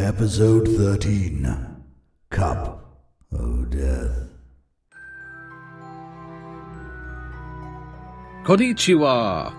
Episode 13 Cup of Death. Konnichiwa!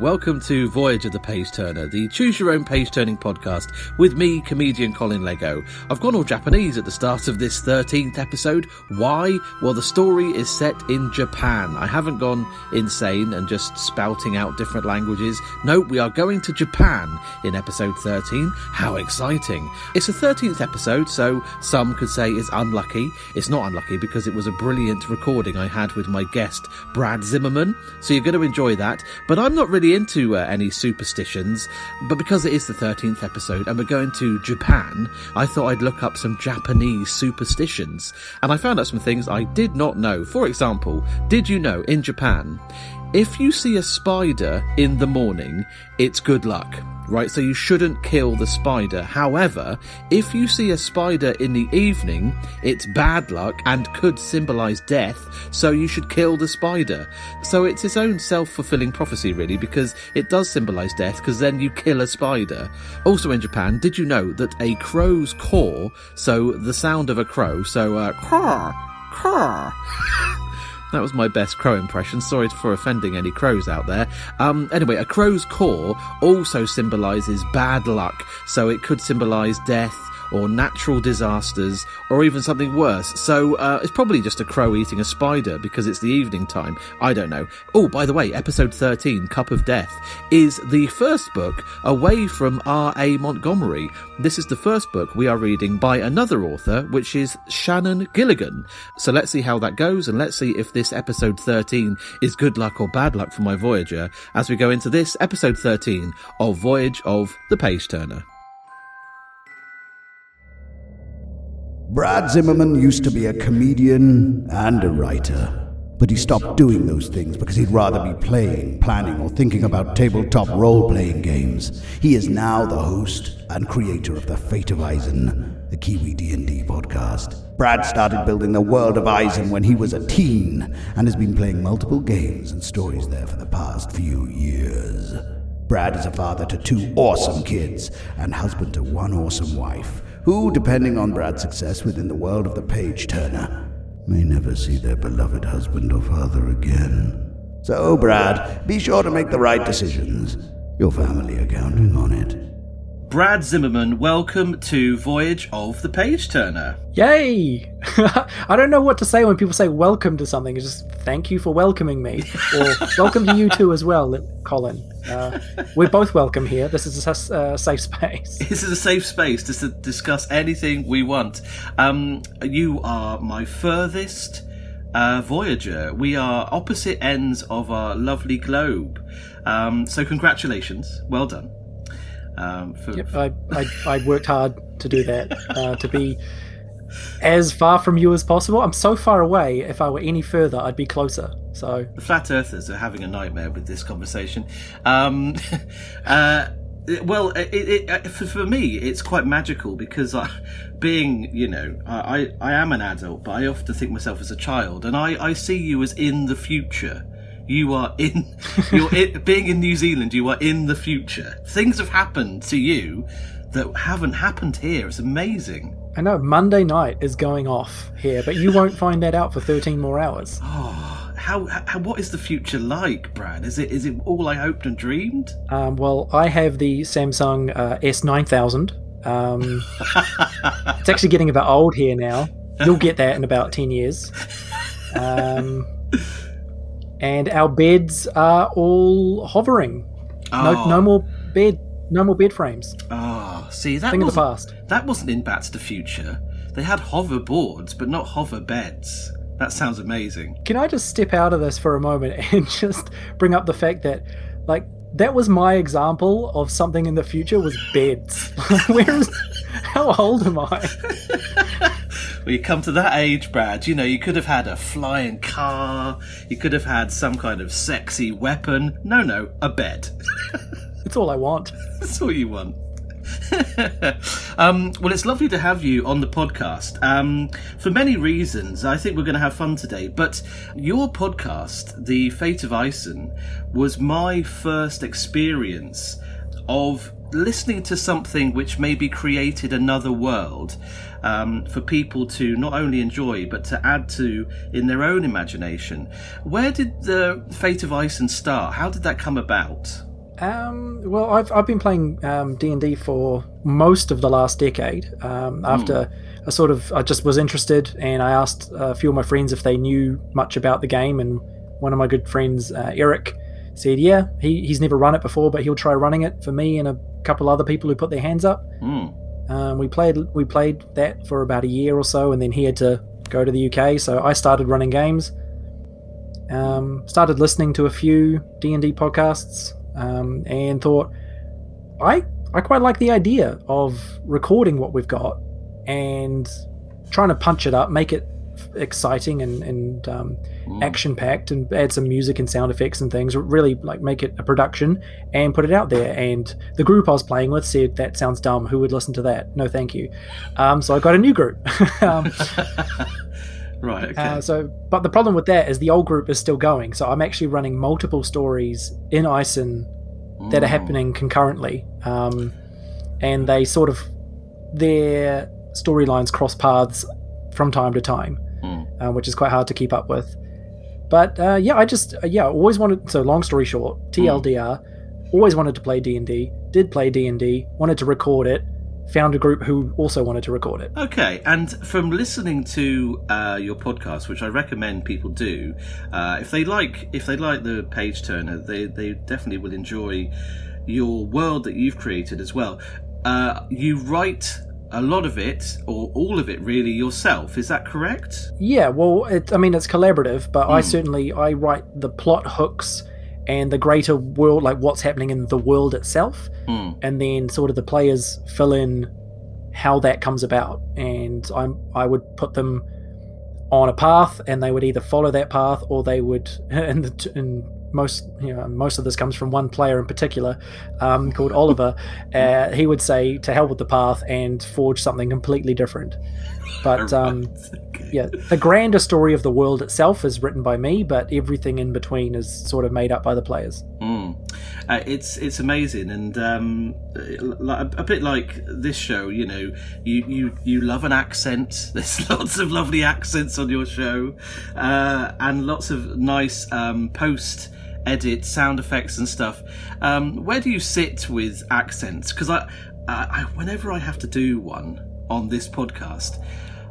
Welcome to Voyage of the Page Turner, the choose your own page turning podcast with me, comedian Colin Lego. I've gone all Japanese at the start of this 13th episode. Why? Well, the story is set in Japan. I haven't gone insane and just spouting out different languages. No, we are going to Japan in episode 13. How exciting! It's a 13th episode, so some could say it's unlucky. It's not unlucky because it was a brilliant recording I had with my guest, Brad Zimmerman. So you're going to enjoy that. But I'm not really into uh, any superstitions, but because it is the 13th episode and we're going to Japan, I thought I'd look up some Japanese superstitions. And I found out some things I did not know. For example, did you know in Japan, if you see a spider in the morning, it's good luck, right? So you shouldn't kill the spider. However, if you see a spider in the evening, it's bad luck and could symbolize death, so you should kill the spider. So it's its own self fulfilling prophecy, really, because it does symbolize death, because then you kill a spider. Also in Japan, did you know that a crow's caw, so the sound of a crow, so uh, caw, caw, that was my best crow impression. Sorry for offending any crows out there. Um, anyway, a crow's caw also symbolises bad luck, so it could symbolise death or natural disasters or even something worse. So uh, it's probably just a crow eating a spider because it's the evening time. I don't know. Oh, by the way, episode 13, Cup of Death, is the first book away from R.A. Montgomery. This is the first book we are reading by another author, which is Shannon Gilligan. So let's see how that goes and let's see if this episode 13 is good luck or bad luck for my Voyager as we go into this episode 13 of Voyage of the Page Turner. Brad Zimmerman used to be a comedian and a writer, but he stopped doing those things because he'd rather be playing, planning, or thinking about tabletop role playing games. He is now the host and creator of The Fate of Eisen, the Kiwi D&D podcast. Brad started building the world of Eisen when he was a teen and has been playing multiple games and stories there for the past few years. Brad is a father to two awesome kids and husband to one awesome wife who, depending on Brad's success within the world of the page turner, may never see their beloved husband or father again. So, Brad, be sure to make the right decisions. Your family are counting on it. Brad Zimmerman, welcome to Voyage of the Page Turner. Yay! I don't know what to say when people say welcome to something. It's just thank you for welcoming me. Or welcome to you too as well, Colin. Uh, we're both welcome here. This is a uh, safe space. This is a safe space to discuss anything we want. Um, you are my furthest uh, Voyager. We are opposite ends of our lovely globe. Um, so, congratulations. Well done. Um, for, yep, I, I, I, worked hard to do that, uh, to be as far from you as possible. I'm so far away. If I were any further, I'd be closer. So the flat earthers are having a nightmare with this conversation. Um, uh, well, it, it, it, for, for, me, it's quite magical because I, being, you know, I, I am an adult, but I often think myself as a child, and I, I see you as in the future. You are in, you're in, being in New Zealand. You are in the future. Things have happened to you that haven't happened here. It's amazing. I know Monday night is going off here, but you won't find that out for 13 more hours. Oh, how, how what is the future like, Brad? Is it is it all I hoped and dreamed? Um, well, I have the Samsung uh, S9000. Um, it's actually getting a bit old here now. You'll get that in about 10 years. Um, and our beds are all hovering. Oh. No, no ah. more bed, no more bed frames. Oh, see that thing of the past. That wasn't in Back to the Future. They had hover boards, but not hover beds. That sounds amazing. Can I just step out of this for a moment and just bring up the fact that, like, that was my example of something in the future was beds. Where is? How old am I? well, you come to that age, Brad. You know, you could have had a flying car. You could have had some kind of sexy weapon. No, no, a bed. it's all I want. That's all you want. um, well, it's lovely to have you on the podcast. Um, for many reasons, I think we're going to have fun today. But your podcast, The Fate of Eisen, was my first experience of listening to something which maybe created another world um, for people to not only enjoy but to add to in their own imagination. Where did the Fate of Eisen start? How did that come about? Um, well, I've, I've been playing um, D&D for most of the last decade. Um, after mm. I sort of I just was interested, and I asked a few of my friends if they knew much about the game, and one of my good friends, uh, Eric, said, "Yeah, he, he's never run it before, but he'll try running it for me and a couple other people who put their hands up." Mm. Um, we played we played that for about a year or so, and then he had to go to the UK. So I started running games. Um, started listening to a few D and D podcasts, um, and thought I I quite like the idea of recording what we've got and trying to punch it up, make it exciting and, and um, mm. action packed and add some music and sound effects and things really like make it a production and put it out there and the group i was playing with said that sounds dumb who would listen to that no thank you um, so i got a new group um, right okay. uh, so but the problem with that is the old group is still going so i'm actually running multiple stories in Eisen mm. that are mm. happening concurrently um, and they sort of their storylines cross paths from time to time mm. uh, which is quite hard to keep up with. But uh, yeah, I just uh, yeah always wanted. So long story short, TLDR, mm. always wanted to play D and D. Did play D and D. Wanted to record it. Found a group who also wanted to record it. Okay, and from listening to uh, your podcast, which I recommend people do, uh, if they like if they like the page turner, they they definitely will enjoy your world that you've created as well. Uh, you write a lot of it or all of it really yourself is that correct yeah well it, i mean it's collaborative but mm. i hmm. certainly i write the plot hooks and the greater world like what's happening in the world itself mm. and then sort of the players fill in how that comes about and i'm i would put them on a path and they would either follow that path or they would in, the, in most you know most of this comes from one player in particular um, called Oliver. Uh, he would say to hell with the path and forge something completely different. But um, yeah, the grander story of the world itself is written by me, but everything in between is sort of made up by the players. Mm. Uh, it's it's amazing, and um, a, a, bit like this show. You know, you, you you love an accent. There's lots of lovely accents on your show, uh, and lots of nice um, post edit sound effects and stuff. Um, where do you sit with accents? Because I, I, whenever I have to do one on this podcast,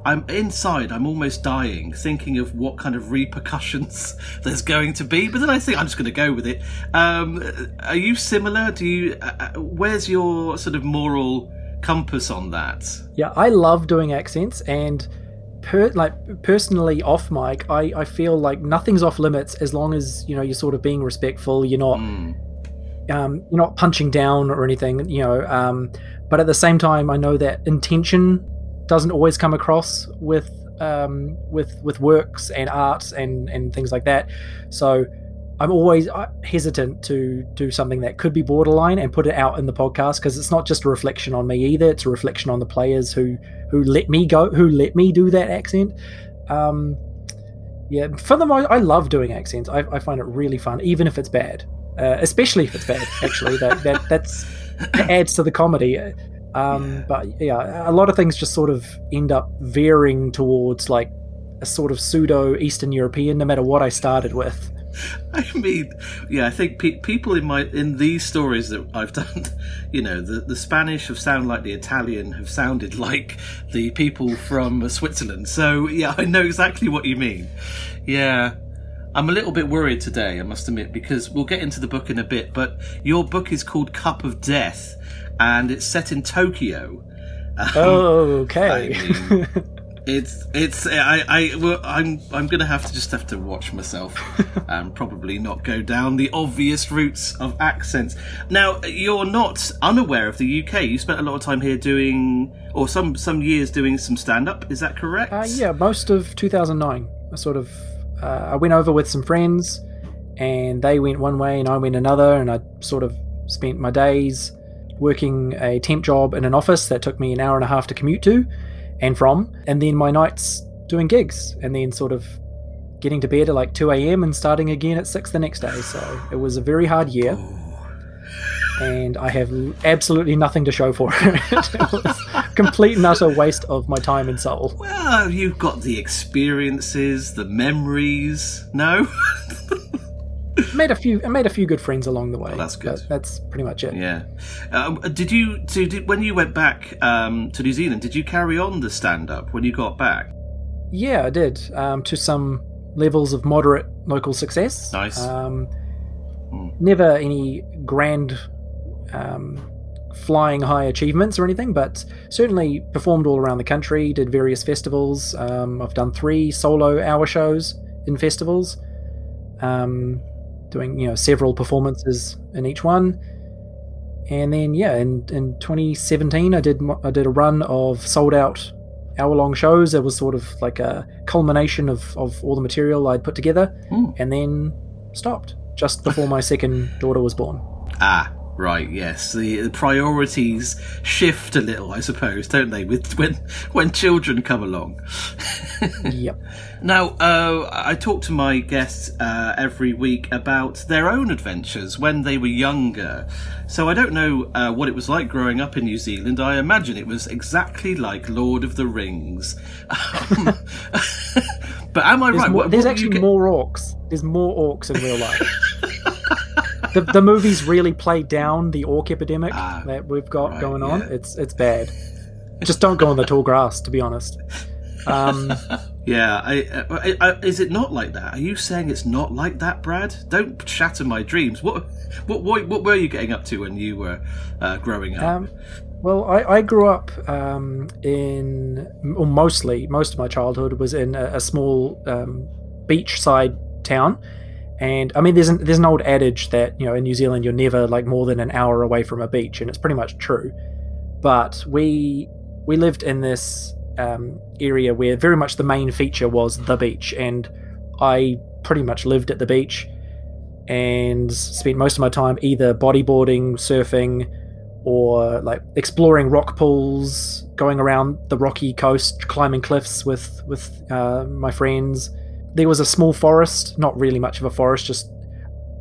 I'm inside. I'm almost dying, thinking of what kind of repercussions there's going to be. But then I think I'm just going to go with it. Um, are you similar? Do you? Uh, uh, where's your sort of moral compass on that? Yeah, I love doing accents and per, like personally off mic, I, I feel like nothing's off limits as long as you know you're sort of being respectful. You're not mm. um, you're not punching down or anything. You know, um, but at the same time, I know that intention doesn't always come across with um, with with works and arts and and things like that. So I'm always uh, hesitant to do something that could be borderline and put it out in the podcast because it's not just a reflection on me either. It's a reflection on the players who who let me go, who let me do that accent. Um, yeah, for the most, I love doing accents. I, I find it really fun, even if it's bad, uh, especially if it's bad. Actually, that that that's that adds to the comedy. Um, yeah. But yeah, a lot of things just sort of end up veering towards like a sort of pseudo Eastern European, no matter what I started with. I mean, yeah, I think pe- people in my in these stories that I've done, you know, the the Spanish have sounded like the Italian have sounded like the people from Switzerland. So yeah, I know exactly what you mean. Yeah. I'm a little bit worried today, I must admit, because we'll get into the book in a bit, but your book is called Cup of Death and it's set in Tokyo. Um, okay. I mean, it's it's I I well, I'm I'm gonna have to just have to watch myself and probably not go down the obvious routes of accents. Now you're not unaware of the UK. You spent a lot of time here doing, or some some years doing some stand up. Is that correct? Uh, yeah, most of 2009. I sort of uh, I went over with some friends, and they went one way and I went another, and I sort of spent my days working a temp job in an office that took me an hour and a half to commute to and from, and then my nights doing gigs, and then sort of getting to bed at like 2 a.m. and starting again at 6 the next day. So it was a very hard year. and I have absolutely nothing to show for it. it was complete and utter waste of my time and soul. Well, you've got the experiences, the memories. No. made a few. I made a few good friends along the way. Well, that's good. That's pretty much it. Yeah. Um, did you? So did, when you went back um, to New Zealand, did you carry on the stand-up when you got back? Yeah, I did. Um, to some levels of moderate local success. Nice. Um, mm. Never any grand um, flying high achievements or anything, but certainly performed all around the country, did various festivals. Um, I've done three solo hour shows in festivals, um, doing you know several performances in each one. And then yeah, in, in 2017, I did I did a run of sold out hour long shows. It was sort of like a culmination of, of all the material I'd put together, mm. and then stopped just before my second daughter was born. Ah, Right, yes. The, the, priorities shift a little, I suppose, don't they, with when when children come along. yep. Now, uh, I talk to my guests uh, every week about their own adventures when they were younger. So I don't know uh, what it was like growing up in New Zealand. I imagine it was exactly like Lord of the Rings. Um, but am I there's right? More, what, there's what actually get... more orcs. There's more orcs in real life. the, the movies really play down the orc epidemic uh, that we've got right, going on. Yeah. It's it's bad. Just don't go in the tall grass, to be honest. Um, yeah, I, I, I, is it not like that? Are you saying it's not like that, Brad? Don't shatter my dreams. What what what, what were you getting up to when you were uh, growing up? Um, well, I, I grew up um, in, or mostly, most of my childhood was in a, a small um, beachside town and I mean, there's an, there's an old adage that you know in New Zealand you're never like more than an hour away from a beach, and it's pretty much true. But we we lived in this um, area where very much the main feature was the beach, and I pretty much lived at the beach and spent most of my time either bodyboarding, surfing, or like exploring rock pools, going around the rocky coast, climbing cliffs with with uh, my friends there was a small forest, not really much of a forest, just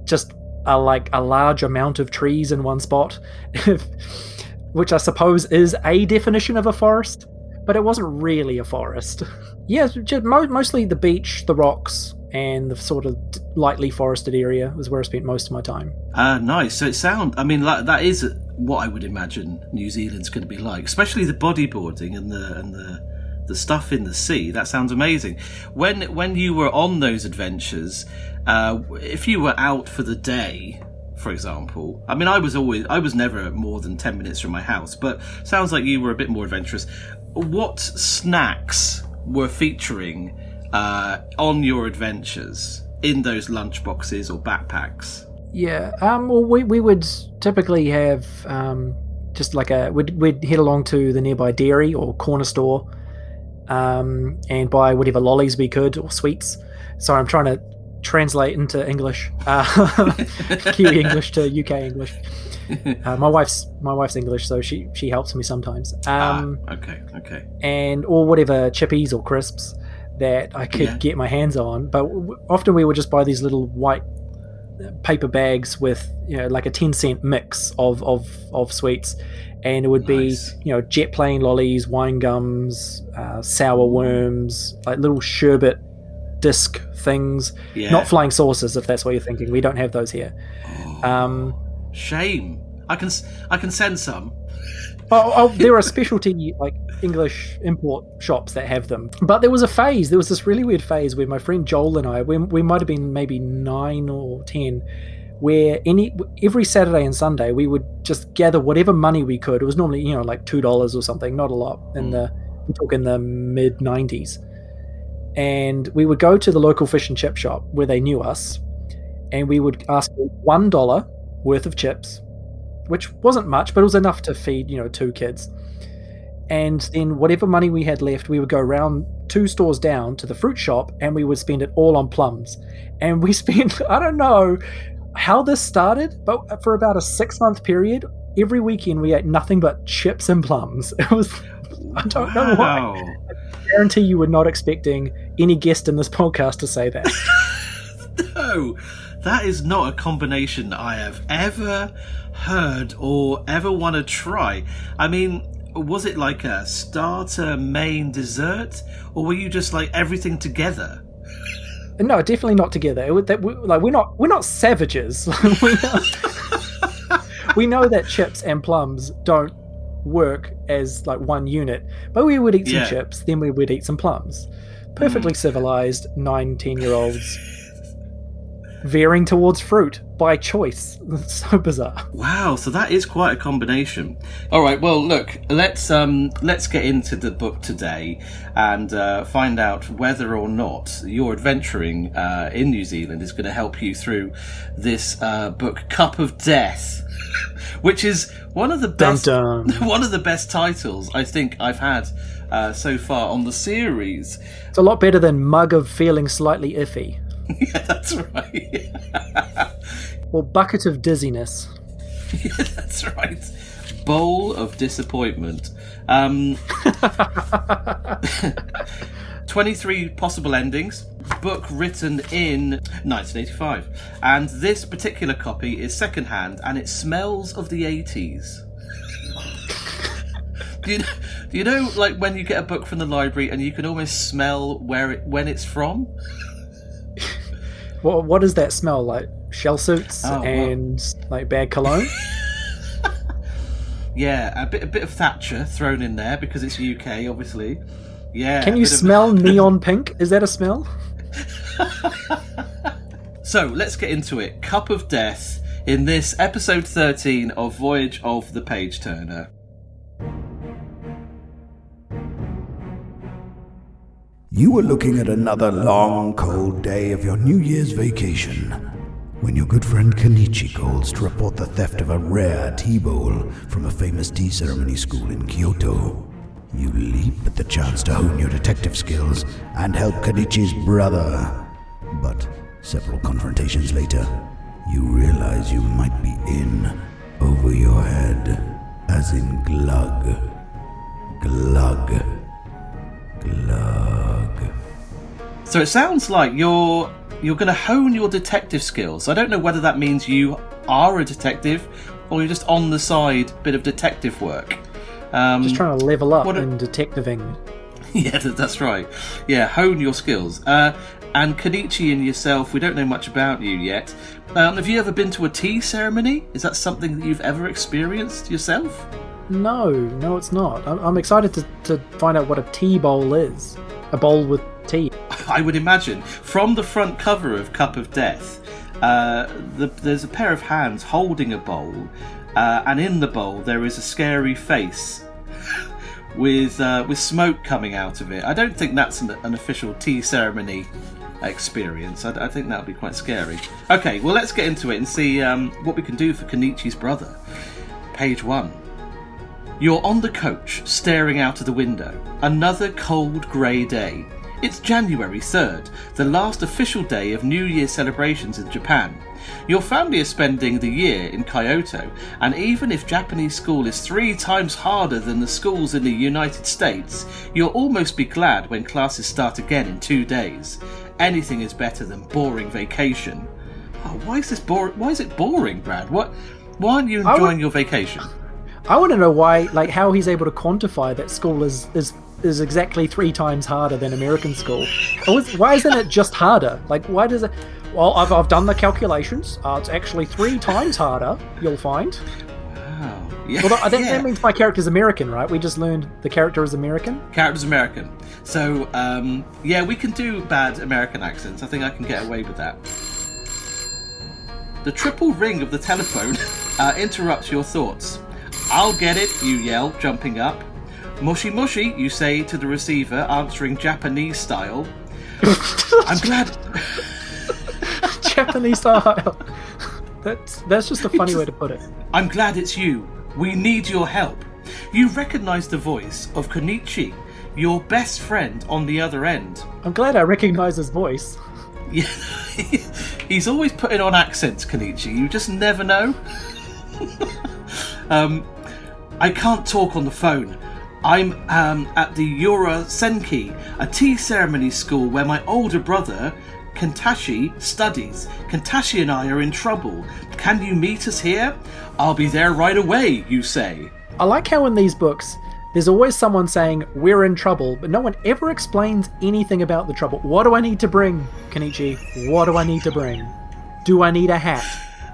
just a like a large amount of trees in one spot, which I suppose is a definition of a forest, but it wasn't really a forest. yeah, just mo- mostly the beach, the rocks, and the sort of lightly forested area was where I spent most of my time. Ah, uh, nice. So it sound. I mean, like, that is what I would imagine New Zealand's going to be like, especially the bodyboarding and the and the the stuff in the sea. That sounds amazing. When when you were on those adventures, uh, if you were out for the day, for example, I mean, I was always I was never more than ten minutes from my house, but sounds like you were a bit more adventurous. What snacks were featuring uh, on your adventures in those lunch boxes or backpacks? Yeah, um, well, we we would typically have um, just like a we'd, we'd head along to the nearby dairy or corner store um, and buy whatever lollies we could or sweets. Sorry, I'm trying to translate into English, uh, Kiwi English to UK English. Uh, my wife's my wife's English, so she she helps me sometimes. Um, ah, okay, okay. And or whatever chippies or crisps that I could yeah. get my hands on. But w- often we would just buy these little white paper bags with you know like a 10 cent mix of of of sweets and it would nice. be you know jet plane lollies, wine gums, uh, sour worms, like little sherbet disc things. Yeah. Not flying saucers, if that's what you're thinking. We don't have those here. Oh, um, shame. I can I can send some. oh, oh, there are specialty like English import shops that have them. But there was a phase. There was this really weird phase where my friend Joel and I, we, we might have been maybe nine or ten, where any every Saturday and Sunday we would just gather whatever money we could. It was normally you know like two dollars or something, not a lot. In mm. the we talk in the mid '90s, and we would go to the local fish and chip shop where they knew us, and we would ask for one dollar worth of chips, which wasn't much, but it was enough to feed you know two kids. And then whatever money we had left, we would go around two stores down to the fruit shop and we would spend it all on plums. And we spent, I don't know, how this started, but for about a six month period, every weekend we ate nothing but chips and plums. It was, I don't wow. know why. I guarantee you were not expecting any guest in this podcast to say that. no, that is not a combination I have ever heard or ever want to try. I mean, was it like a starter, main, dessert, or were you just like everything together? No, definitely not together. Would- that, we, like we're not we're not savages. we, know, we know that chips and plums don't work as like one unit, but we would eat some Yeah. chips, then we would eat some plums. Perfectly mm. civilized 19 year olds veering towards fruit by choice. so bizarre. Wow, so that is quite a combination. All right, well, look, let's um, let's get into the book today and uh, find out whether or not your adventuring uh, in New Zealand is going to help you through this uh, book, Cup of Death, which is one of the Dun best dun. one of the best titles I think I've had uh, so far on the series. It's a lot better than Mug of Feeling Slightly Iffy yeah, that's right. or Bucket of Dizziness. yeah, That's right. Bowl of disappointment. Um, 23 possible endings. Book written in 1985. And this particular copy is secondhand and it smells of the 80s. do, you, do you know, like, when you get a book from the library and you can almost smell where it, when it's from? What, what does that smell like? Shell suits Oh, well. and like bad cologne? Yeah, a bit, a bit of Thatcher thrown in there because it's UK, obviously. Yeah. Can you bit of- smell neon pink? Is that a smell? So let's get into it. Cup of Death in this episode 13 of Voyage of the Page Turner. You were looking at another long, cold day of your New Year's vacation when your good friend Kenichi calls to report the theft of a rare tea bowl from a famous tea ceremony school in Kyoto. You leap at the chance to hone your detective skills and help Kenichi's brother. But several confrontations later, you realize you might be in over your head, as in glug. Glug. Glug. So it sounds like you're you're going to hone your detective skills. I don't know whether that means you are a detective or you're just on the side bit of detective work. Um, Just trying to level up a- in detectiving. Yeah, that's right. Yeah, hone your skills. Uh, and Kenichi and yourself, we don't know much about you yet. Um, have you ever been to a tea ceremony? Is that something that you've ever experienced yourself? No, no, it's not. I'm, I'm excited to, to find out what a tea bowl is. A bowl with. I would imagine from the front cover of Cup of Death, uh, the, there's a pair of hands holding a bowl, uh, and in the bowl there is a scary face with uh, with smoke coming out of it. I don't think that's an, an official tea ceremony experience. I, I think that would be quite scary. Okay, well let's get into it and see um, what we can do for Kenichi's brother. Page one. You're on the coach, staring out of the window. Another cold, grey day. It's January 3rd, the last official day of New Year celebrations in Japan. Your family is spending the year in Kyoto, and even if Japanese school is three times harder than the schools in the United States, you'll almost be glad when classes start again in two days. Anything is better than boring vacation. Oh, why is this boring? Why is it boring, Brad? What? Why aren't you I would- enjoying your vacation? I want to know why, like, how he's able to quantify that school is is is exactly three times harder than American school. Is- Why isn't it just harder? Like, why does it? Well, I've, I've done the calculations. Uh, it's actually three times harder. You'll find. Wow. Yeah. Well, I think yeah. that means my character's American, right? We just learned the character is American. Character's American. So, um, yeah, we can do bad American accents. I think I can get away with that. The triple ring of the telephone uh, interrupts your thoughts. I'll get it, you yell, jumping up. Mushy mushy, you say to the receiver, answering Japanese style. I'm glad. Japanese style. That's that's just a funny way to put it. I'm glad it's you. We need your help. You recognize the voice of Kenichi, your best friend on the other end. I'm glad I recognize his voice. Yeah, he's always putting on accents, Kenichi. You just never know. um, I can't talk on the phone. I'm um, at the Urasenke, a tea ceremony school where my older brother, Kentashi studies. Kentashi and I are in trouble. Can you meet us here? I'll be there right away, you say. I like how in these books, there's always someone saying, We're in trouble, but no one ever explains anything about the trouble. What do I need to bring, Kenichi? What do I need to bring? Do I need a hat?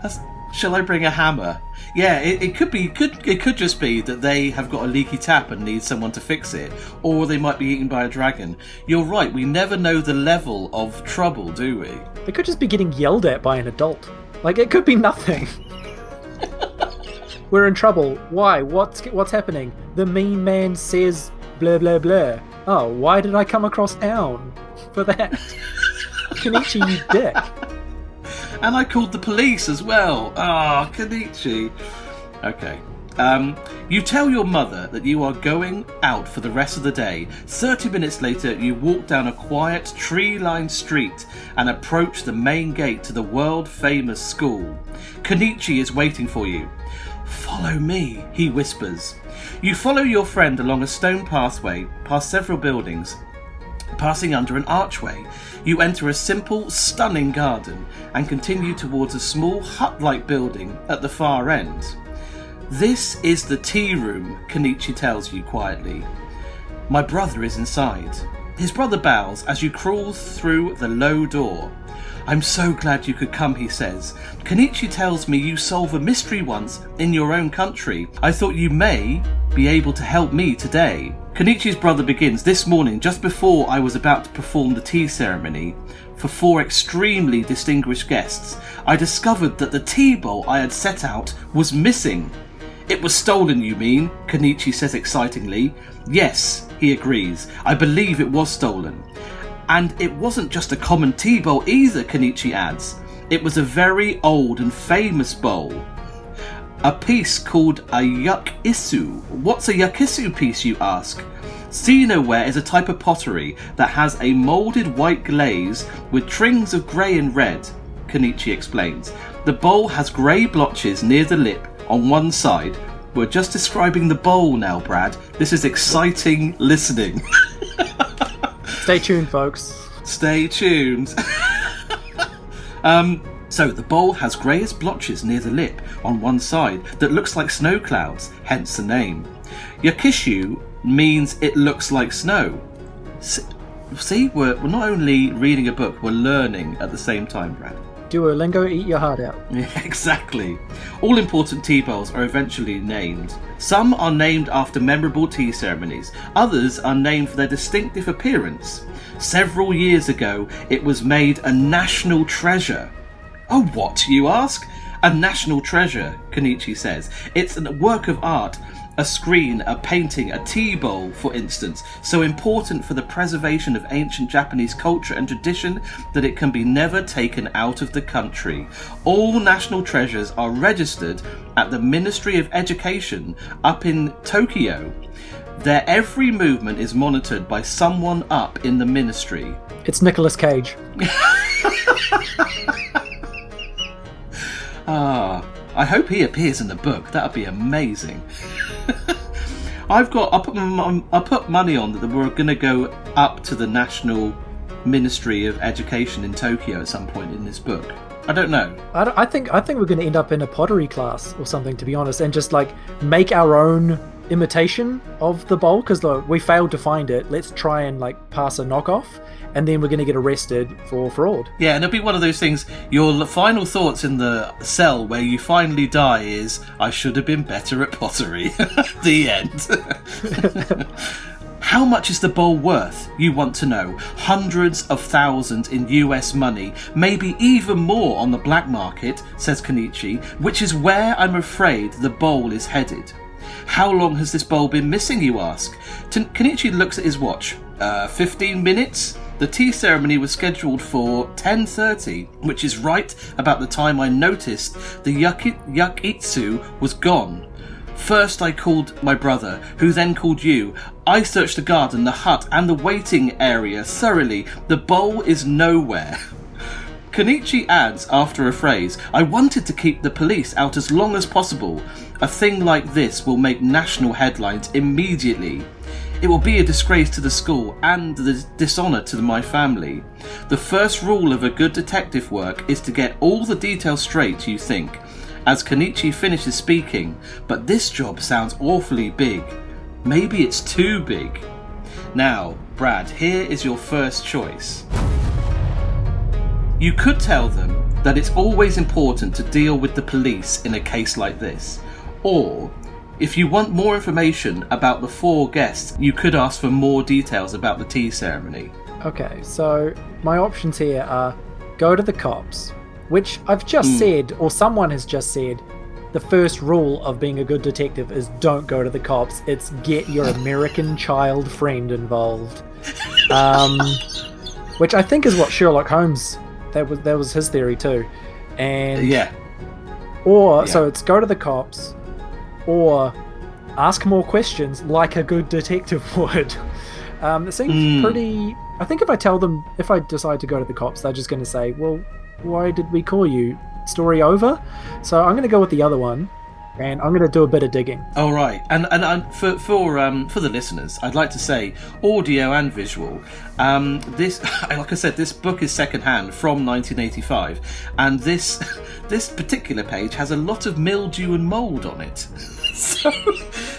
That's, shall I bring a hammer? Yeah, it, it could be could it could just be that they have got a leaky tap and need someone to fix it, or they might be eaten by a dragon. You're right, we never know the level of trouble, do we? They could just be getting yelled at by an adult. Like it could be nothing. We're in trouble. Why? What's what's happening? The mean man says blah blah blah. Oh, why did I come across town for that? Kenichi, you dick. And I called the police as well. Ah, oh. Okay. Um, you tell your mother that you are going out for the rest of the day. 30 minutes later, you walk down a quiet, tree lined street and approach the main gate to the world famous school. Kenichi is waiting for you. Follow me, he whispers. You follow your friend along a stone pathway past several buildings. Passing under an archway, you enter a simple, stunning garden and continue towards a small hut like building at the far end. This is the tea room, Kenichi tells you quietly. My brother is inside. His brother bows as you crawl through the low door. I'm so glad you could come, he says. Kenichi tells me you solve a mystery once in your own country. I thought you may be able to help me today. Kenichi's brother begins this morning, just before I was about to perform the tea ceremony for four extremely distinguished guests. I discovered that the tea bowl I had set out was missing. It was stolen, you mean? Kenichi says excitingly. Yes, he agrees. I believe it was stolen. And it wasn't just a common tea bowl either, Kenichi adds. It was a very old and famous bowl. A piece called a yakisu. What's a yakisu piece, you ask? ware is a type of pottery that has a moulded white glaze with trings of grey and red, Kenichi explains. The bowl has grey blotches near the lip on one side. We're just describing the bowl now, Brad. This is exciting listening. Stay tuned, folks. Stay tuned. um, so the bowl has greyish blotches near the lip on one side that looks like snow clouds, hence the name. Yakishu means it looks like snow. See, we're, we're not only reading a book, we're learning at the same time, Brad. Duolingo, eat your heart out. Exactly. All important tea bowls are eventually named. Some are named after memorable tea ceremonies, others are named for their distinctive appearance. Several years ago, it was made a national treasure. Oh, what, you ask? A national treasure, Kenichi says. It's a work of art a screen, a painting, a tea bowl, for instance, so important for the preservation of ancient Japanese culture and tradition that it can be never taken out of the country. All national treasures are registered at the Ministry of Education up in Tokyo. Their every movement is monitored by someone up in the ministry. It's Nicolas Cage. ah, I hope he appears in the book. That would be amazing. I've got. I put I put money on that we're going to go up to the National Ministry of Education in Tokyo at some point in this book. I don't know. I, don't, I think I think we're going to end up in a pottery class or something, to be honest, and just like make our own imitation of the bowl because we failed to find it. Let's try and like pass a knockoff, and then we're going to get arrested for fraud. Yeah, and it'll be one of those things. Your final thoughts in the cell where you finally die is, "I should have been better at pottery." the end. How much is the bowl worth? You want to know. Hundreds of thousands in US money, maybe even more on the black market, says Kenichi, which is where I'm afraid the bowl is headed. How long has this bowl been missing, you ask? Kenichi looks at his watch. Uh, 15 minutes? The tea ceremony was scheduled for 10.30, which is right about the time I noticed the yaki- yakitsu was gone. First, I called my brother, who then called you. I searched the garden, the hut, and the waiting area thoroughly. The bowl is nowhere. Kenichi adds after a phrase, I wanted to keep the police out as long as possible. A thing like this will make national headlines immediately. It will be a disgrace to the school and the dishonour to my family. The first rule of a good detective work is to get all the details straight, you think. As Kenichi finishes speaking, but this job sounds awfully big. Maybe it's too big. Now, Brad, here is your first choice. You could tell them that it's always important to deal with the police in a case like this. Or, if you want more information about the four guests, you could ask for more details about the tea ceremony. Okay, so my options here are go to the cops, which I've just Hmm. said, or someone has just said, the first rule of being a good detective is don't go to the cops. It's get your American child friend involved. Um, which I think is what Sherlock Holmes that was that was his theory too. And Yeah. or so it's go to the cops or ask more questions like a good detective would. Um, it seems Mm. pretty. I think if I tell them, if I decide to go to the cops, they're just going to say, well, why did we call you? Story over? So I'm going to go with the other one and I'm going to do a bit of digging. All right, and and, and for for um, for the listeners, I'd like to say audio and visual. Um, this, like I said, this book is secondhand from 1985, and this this particular page has a lot of mildew and mould on it. so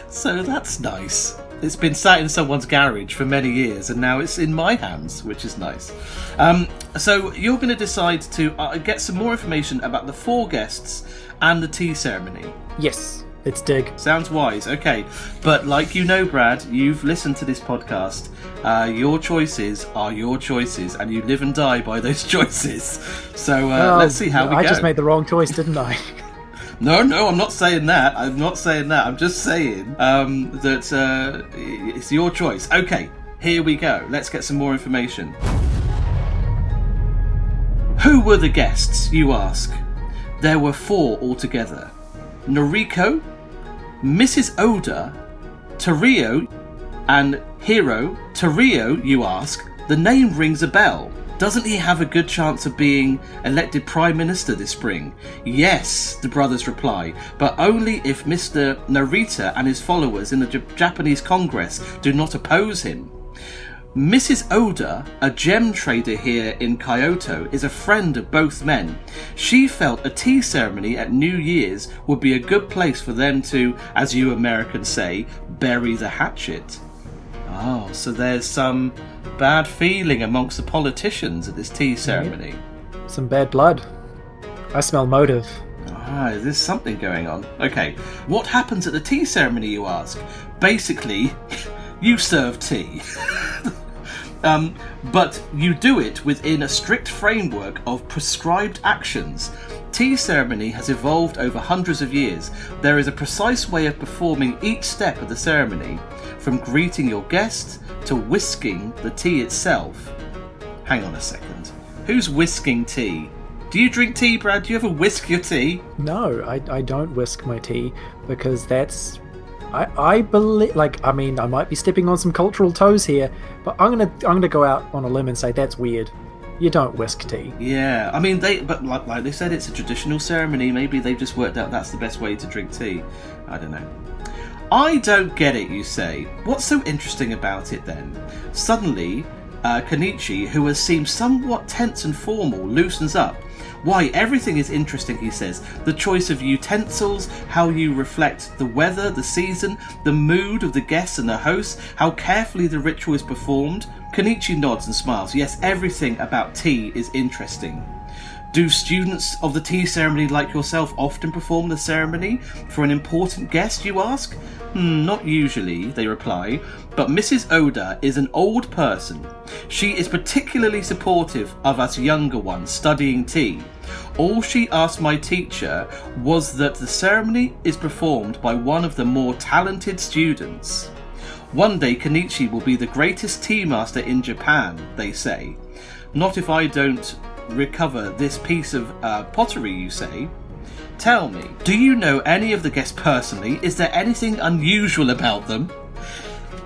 so that's nice. It's been sat in someone's garage for many years, and now it's in my hands, which is nice. Um, so you're going to decide to uh, get some more information about the four guests and the tea ceremony. Yes, it's dig. Sounds wise, okay. But like you know, Brad, you've listened to this podcast. Uh, your choices are your choices, and you live and die by those choices. So uh, let's see how we I go. just made the wrong choice, didn't I? No, no, I'm not saying that. I'm not saying that. I'm just saying um, that uh, it's your choice. Okay, here we go. Let's get some more information. Who were the guests, you ask? There were four altogether Noriko, Mrs. Oda, Tario, and Hiro. Tario, you ask? The name rings a bell. Doesn't he have a good chance of being elected Prime Minister this spring? Yes, the brothers reply, but only if Mr. Narita and his followers in the J- Japanese Congress do not oppose him. Mrs. Oda, a gem trader here in Kyoto, is a friend of both men. She felt a tea ceremony at New Year's would be a good place for them to, as you Americans say, bury the hatchet. Oh, so there's some bad feeling amongst the politicians at this tea ceremony. Some bad blood. I smell motive. Ah, is there's something going on. Okay, what happens at the tea ceremony, you ask? Basically, you serve tea. um, but you do it within a strict framework of prescribed actions. Tea ceremony has evolved over hundreds of years. There is a precise way of performing each step of the ceremony, from greeting your guest to whisking the tea itself. Hang on a second. Who's whisking tea? Do you drink tea, Brad? Do you ever whisk your tea? No, I, I don't whisk my tea because that's I I believe like I mean I might be stepping on some cultural toes here, but I'm gonna I'm gonna go out on a limb and say that's weird. You don't whisk tea. Yeah, I mean they, but like, like they said, it's a traditional ceremony. Maybe they've just worked out that's the best way to drink tea. I don't know. I don't get it. You say. What's so interesting about it then? Suddenly, uh, Kenichi, who has seemed somewhat tense and formal, loosens up. Why, everything is interesting, he says. The choice of utensils, how you reflect the weather, the season, the mood of the guests and the hosts, how carefully the ritual is performed. Kenichi nods and smiles. Yes, everything about tea is interesting. Do students of the tea ceremony like yourself often perform the ceremony for an important guest, you ask? Hmm, not usually, they reply, but Mrs. Oda is an old person. She is particularly supportive of us younger ones studying tea. All she asked my teacher was that the ceremony is performed by one of the more talented students. One day Kenichi will be the greatest tea master in Japan, they say. Not if I don't recover this piece of uh, pottery, you say. Tell me, do you know any of the guests personally? Is there anything unusual about them?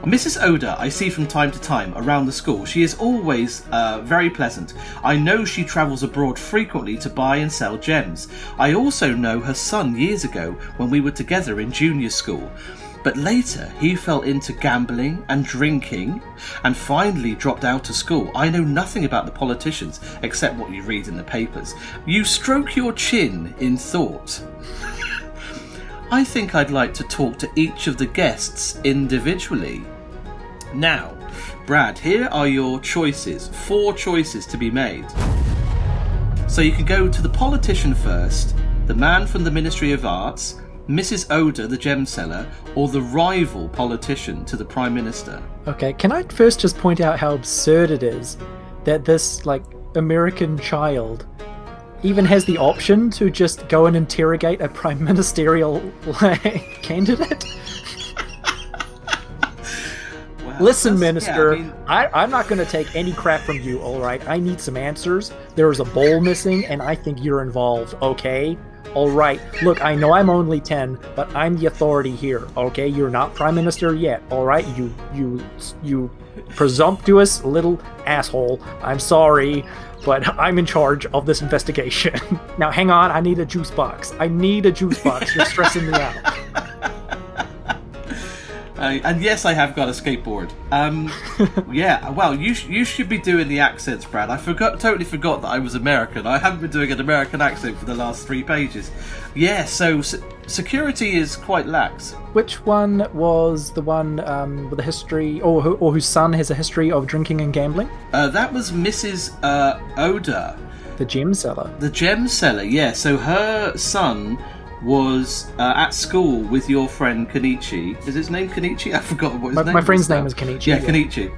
Mrs. Oda, I see from time to time around the school. She is always uh, very pleasant. I know she travels abroad frequently to buy and sell gems. I also know her son years ago when we were together in junior school. But later, he fell into gambling and drinking and finally dropped out of school. I know nothing about the politicians except what you read in the papers. You stroke your chin in thought. I think I'd like to talk to each of the guests individually. Now, Brad, here are your choices. Four choices to be made. So you can go to the politician first, the man from the Ministry of Arts, Mrs. Oda, the gem seller, or the rival politician to the Prime Minister. Okay, can I first just point out how absurd it is that this, like, American child even has the option to just go and interrogate a prime ministerial like, candidate? Wow, Listen, Minister, yeah, I mean, I'm not going to take any crap from you, alright? I need some answers. There is a bowl missing, and I think you're involved, okay? Alright, look, I know I'm only 10, but I'm the authority here, okay? You're not Prime Minister yet, alright? You, you, you presumptuous little asshole. I'm sorry, but I'm in charge of this investigation. now, hang on, I need a juice box. I need a juice box. You're stressing me out. Uh, and yes, I have got a skateboard. Um, yeah, well, you sh- you should be doing the accents, Brad. I forgot, totally forgot that I was American. I haven't been doing an American accent for the last three pages. Yeah, so se- security is quite lax. Which one was the one um, with a history, or, who, or whose son has a history of drinking and gambling? Uh, that was Mrs. Uh, Oda, The gem seller. the gem seller. Yeah, so her son was uh, at school with your friend Kenichi. Is his name Kenichi? I forgot what his My, name my friend's now. name is Kenichi. Yeah, Kenichi.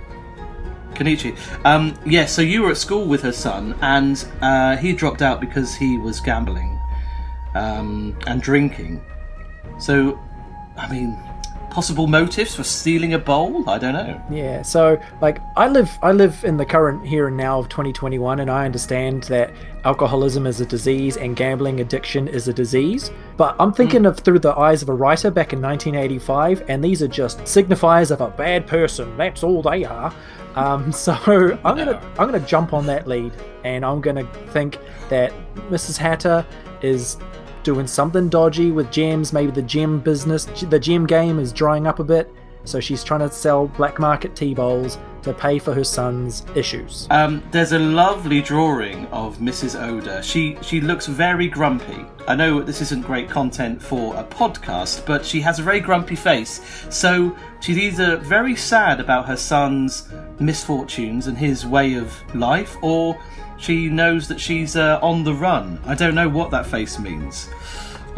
Kenichi. Um, yeah, so you were at school with her son, and uh, he dropped out because he was gambling um, and drinking. So, I mean, possible motives for stealing a bowl? I don't know. Yeah, so like I live I live in the current here and now of 2021 and I understand that alcoholism is a disease and gambling addiction is a disease, but I'm thinking of through the eyes of a writer back in 1985 and these are just signifiers of a bad person. That's all they are. Um, so I'm gonna I'm gonna jump on that lead and I'm gonna think that Mrs. Hatter is doing something dodgy with gems. Maybe the gem business, the gem game is drying up a bit. So she's trying to sell black market tea bowls to pay for her son's issues. Um, there's a lovely drawing of Mrs. Oda. She she looks very grumpy. I know this isn't great content for a podcast, but she has a very grumpy face. So she's either very sad about her son's misfortunes and his way of life, or she knows that she's uh, on the run. I don't know what that face means.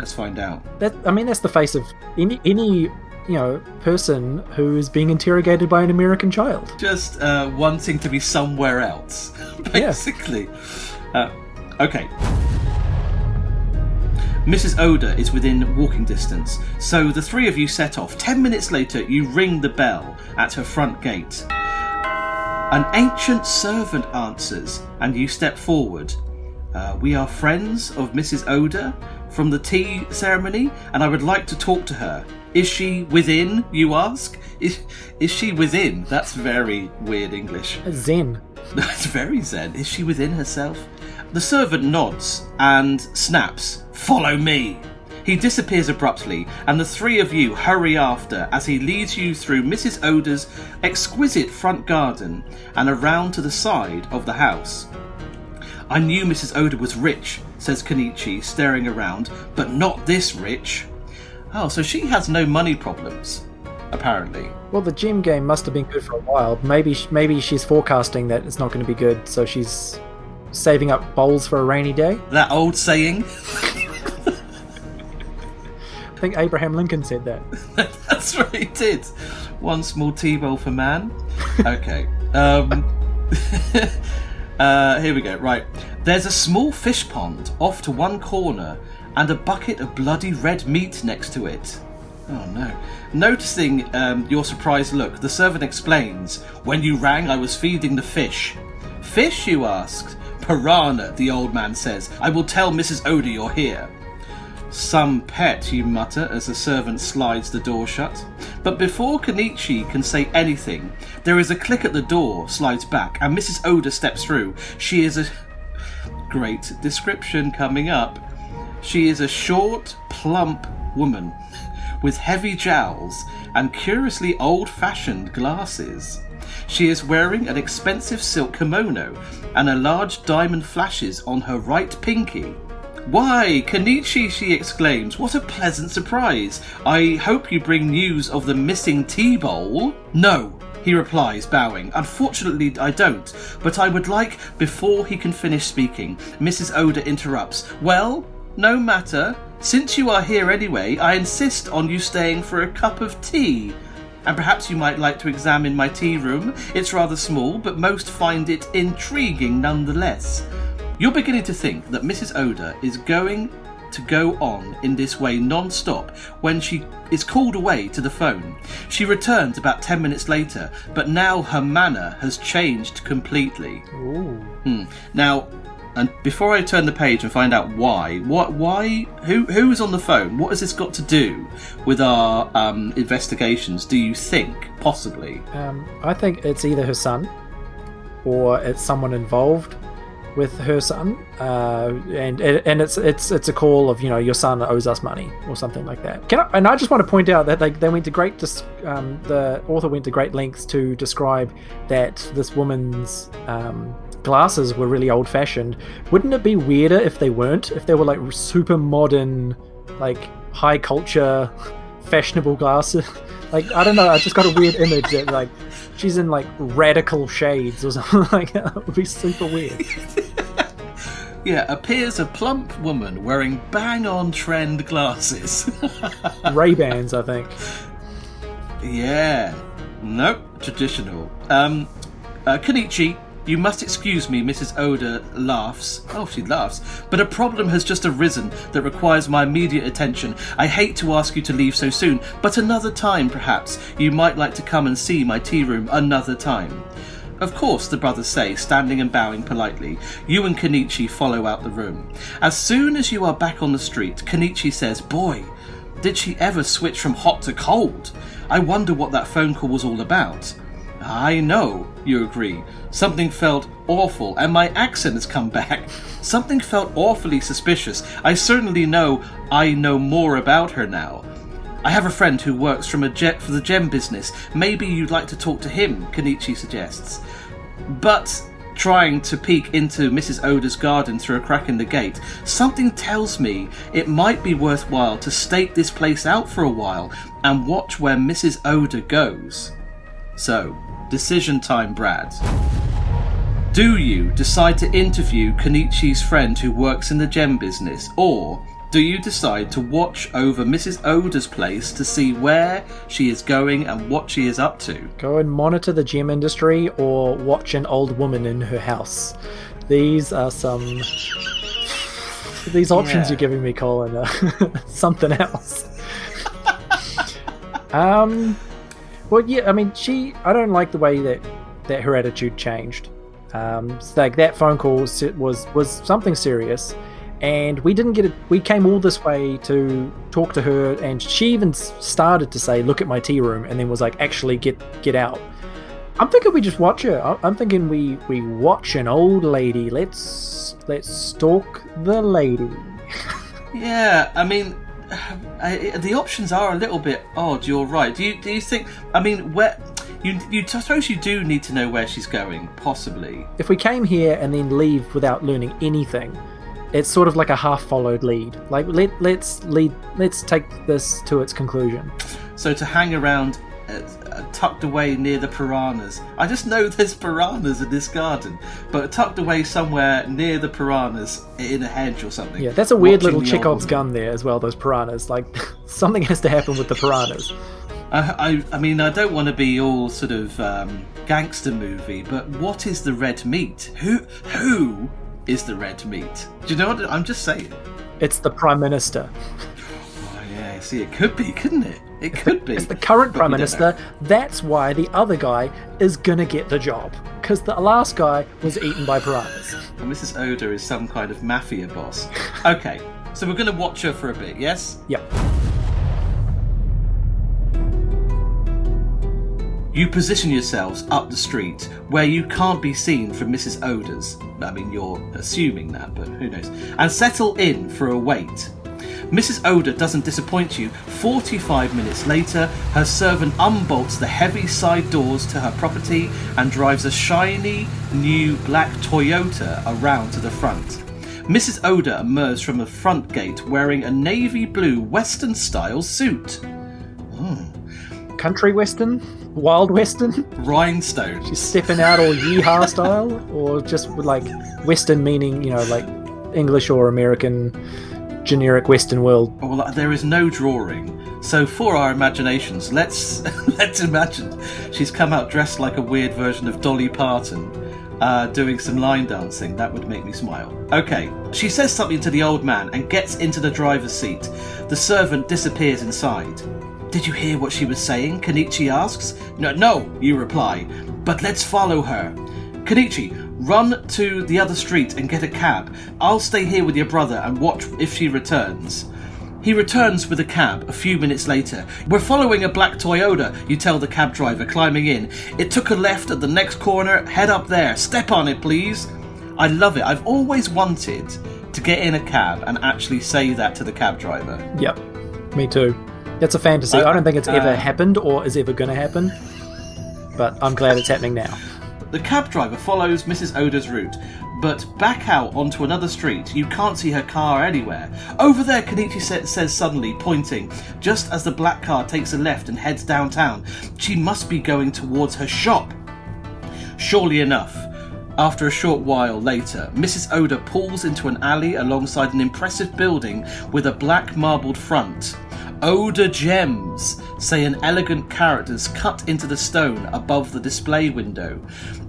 Let's find out. That I mean, that's the face of any any you know person who is being interrogated by an American child. just uh, wanting to be somewhere else, basically. Uh, okay. Mrs. Oda is within walking distance, so the three of you set off. Ten minutes later, you ring the bell at her front gate. An ancient servant answers, and you step forward. Uh, we are friends of Mrs. Oda from the tea ceremony, and I would like to talk to her. Is she within, you ask? Is, is she within? That's very weird English. Zen. That's very zen. Is she within herself? The servant nods and snaps, Follow me! He disappears abruptly, and the three of you hurry after as he leads you through Mrs. Oda's exquisite front garden and around to the side of the house. I knew Mrs. Oda was rich, says Kenichi, staring around, but not this rich. Oh, so she has no money problems, apparently. Well, the gym game must have been good for a while. Maybe maybe she's forecasting that it's not going to be good, so she's saving up bowls for a rainy day. That old saying. I think Abraham Lincoln said that. That's what he did. One small tea bowl for man. Okay. Um, uh, here we go. Right. There's a small fish pond off to one corner and a bucket of bloody red meat next to it. Oh no. Noticing um, your surprised look, the servant explains When you rang, I was feeding the fish. Fish, you asked? Piranha, the old man says. I will tell Mrs. Oda you're here. Some pet, you mutter as the servant slides the door shut. But before Kenichi can say anything, there is a click at the door, slides back, and Mrs. Oda steps through. She is a. Great description coming up. She is a short, plump woman with heavy jowls and curiously old fashioned glasses. She is wearing an expensive silk kimono and a large diamond flashes on her right pinky. Why, Kenichi, she exclaims, what a pleasant surprise. I hope you bring news of the missing tea bowl. No, he replies, bowing. Unfortunately, I don't, but I would like, before he can finish speaking, Mrs. Oda interrupts. Well, no matter. Since you are here anyway, I insist on you staying for a cup of tea. And perhaps you might like to examine my tea room. It's rather small, but most find it intriguing nonetheless. You're beginning to think that Mrs. Oda is going to go on in this way non stop when she is called away to the phone. She returns about 10 minutes later, but now her manner has changed completely. Ooh. Hmm. Now, and before I turn the page and find out why, what, why, who, who is on the phone? What has this got to do with our um, investigations? Do you think possibly? Um, I think it's either her son or it's someone involved with her son, uh, and and it's it's it's a call of you know your son owes us money or something like that. Can I, and I just want to point out that they, they went to great dis, um, the author went to great lengths to describe that this woman's um, glasses were really old fashioned. Wouldn't it be weirder if they weren't? If they were like super modern, like high culture, fashionable glasses? like I don't know. I just got a weird image that like she's in like radical shades or something like that. It would be super weird. Yeah, appears a plump woman wearing bang on trend glasses. Ray Bans, I think. yeah. Nope, traditional. Um, uh, Kenichi, you must excuse me, Mrs. Oda laughs. Oh, she laughs. But a problem has just arisen that requires my immediate attention. I hate to ask you to leave so soon, but another time, perhaps, you might like to come and see my tea room another time. Of course, the brothers say, standing and bowing politely. You and Kenichi follow out the room. As soon as you are back on the street, Kenichi says, Boy, did she ever switch from hot to cold? I wonder what that phone call was all about. I know, you agree. Something felt awful, and my accent has come back. Something felt awfully suspicious. I certainly know I know more about her now. I have a friend who works from a jet for the gem business. Maybe you'd like to talk to him, Kenichi suggests. But trying to peek into Mrs. Oda's garden through a crack in the gate, something tells me it might be worthwhile to stake this place out for a while and watch where Mrs. Oda goes. So, decision time, Brad. Do you decide to interview Kenichi's friend who works in the gem business, or do you decide to watch over Mrs. Oda's place to see where she is going and what she is up to? Go and monitor the gem industry or watch an old woman in her house. These are some. These options Yeah. you're giving me, Colin, are something else. um, well, yeah, I mean, she. I don't like the way that that her attitude changed. Um, like that phone call was was something serious, and we didn't get it. We came all this way to talk to her, and she even started to say, "Look at my tea room," and then was like, "Actually, get get out." I'm thinking we just watch her. I'm thinking we we watch an old lady. Let's let's stalk the lady. Yeah, I mean, I, the options are a little bit odd. You're right. Do you do you think? I mean, where you you suppose you do need to know where she's going, possibly. If we came here and then leave without learning anything, it's sort of like a half-followed lead. Like let let's lead. Let's take this to its conclusion. So to hang around. Uh, uh, tucked away near the piranhas. I just know there's piranhas in this garden, but tucked away somewhere near the piranhas in a hedge or something. Yeah, that's a weird little Chekhov's gun there as well. Those piranhas. Like something has to happen with the piranhas. I, I, I mean, I don't want to be all sort of um, gangster movie, but what is the red meat? Who who is the red meat? Do you know what I'm just saying? It's the prime minister. See, it could be, couldn't it? It could be. It's the current But prime minister. That's why the other guy is gonna get the job because the last guy was eaten by piranhas. And Mrs. Oda is some kind of mafia boss. Okay, so we're going to watch her for a bit, yes? Yep. You position yourselves up the street where you can't be seen from Mrs. Oda's. I mean, you're assuming that, but who knows? And settle in for a wait. Mrs. Oda doesn't disappoint you. 45 minutes later, her servant unbolts the heavy side doors to her property and drives a shiny new black Toyota around to the front. Mrs. Oda emerges from the front gate wearing a navy blue Western style suit. Hmm. Country western, wild western. Rhinestone. She's stepping out all yeehaw style, or just like western meaning, you know, like English or American, generic Western world. Well, there is no drawing. So for our imaginations, let's let's imagine she's come out dressed like a weird version of Dolly Parton, uh, doing some line dancing. That would make me smile. Okay, she says something to the old man and gets into the driver's seat. The servant disappears inside. Did you hear what she was saying? Kenichi asks. No, no, you reply. But let's follow her. Kenichi, run to the other street and get a cab. I'll stay here with your brother and watch if she returns. He returns with a cab a few minutes later. We're following a black Toyota, you tell the cab driver, climbing in. It took a left at the next corner. Head up there. Step on it, please. I love it. I've always wanted to get in a cab and actually say that to the cab driver. Yep, me too. That's a fantasy. Uh, I don't think it's ever uh, happened or is ever going to happen, but I'm glad it's happening now. The cab driver follows Mrs. Oda's route, but back out onto another street, you can't see her car anywhere. Over there, Kenichi sa- says suddenly, pointing, just as the black car takes a left and heads downtown. She must be going towards her shop. Surely enough, after a short while later, Mrs. Oda pulls into an alley alongside an impressive building with a black marbled front. Oda Gems, say an elegant characters cut into the stone above the display window.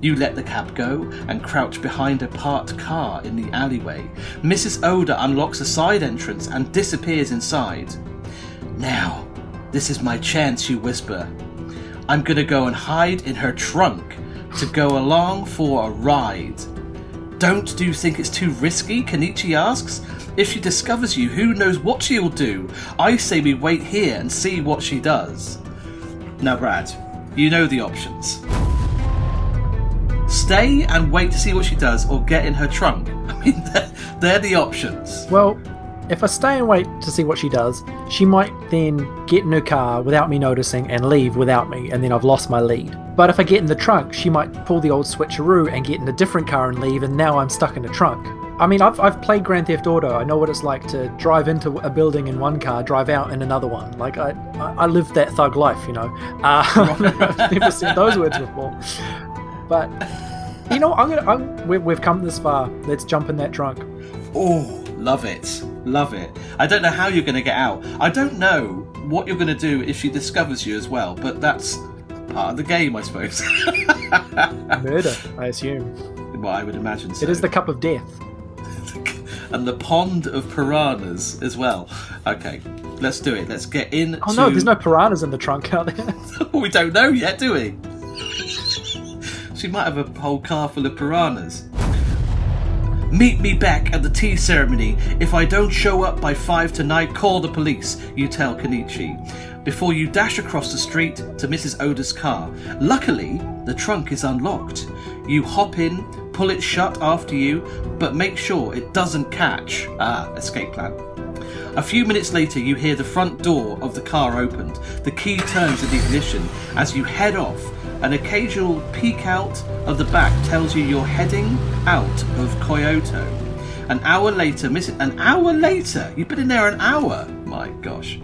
You let the cab go and crouch behind a parked car in the alleyway. Mrs. Oda unlocks a side entrance and disappears inside. Now, this is my chance, you whisper. I'm gonna go and hide in her trunk to go along for a ride. Don't do you think it's too risky? Kenichi asks. If she discovers you, who knows what she'll do? I say we wait here and see what she does. Now, Brad, you know the options. Stay and wait to see what she does, or get in her trunk. I mean, they're, they're the options. Well, if I stay and wait to see what she does, she might then get in her car without me noticing and leave without me, and then I've lost my lead. But if I get in the trunk, she might pull the old switcheroo and get in a different car and leave, and now I'm stuck in a trunk. I mean, I've, I've played Grand Theft Auto. I know what it's like to drive into a building in one car, drive out in another one. Like, I, I, lived that thug life, you know. Uh, I've never said those words before. But, you know, I'm gonna, I'm, we, we've come this far. Let's jump in that trunk. Oh, love it. Love it. I don't know how you're going to get out. I don't know what you're going to do if she discovers you as well, but that's part of the game, I suppose. Murder, I assume. well, I would imagine so. It is the cup of death. and the pond of piranhas as well. Okay, let's do it. Let's get in. Oh no, there's no piranhas in the trunk out there. we don't know yet, do we? she might have a whole car full of piranhas. Meet me back at the tea ceremony. If I don't show up by five tonight, call the police, you tell Kenichi. Before you dash across the street to Mrs. Oda's car. Luckily, the trunk is unlocked. You hop in, pull it shut after you, but make sure it doesn't catch. Ah, escape plan. A few minutes later, you hear the front door of the car opened. The key turns in the ignition as you head off. An occasional peek out of the back tells you you're heading out of Kyoto. An hour later, miss an hour later, you've been in there an hour. My gosh.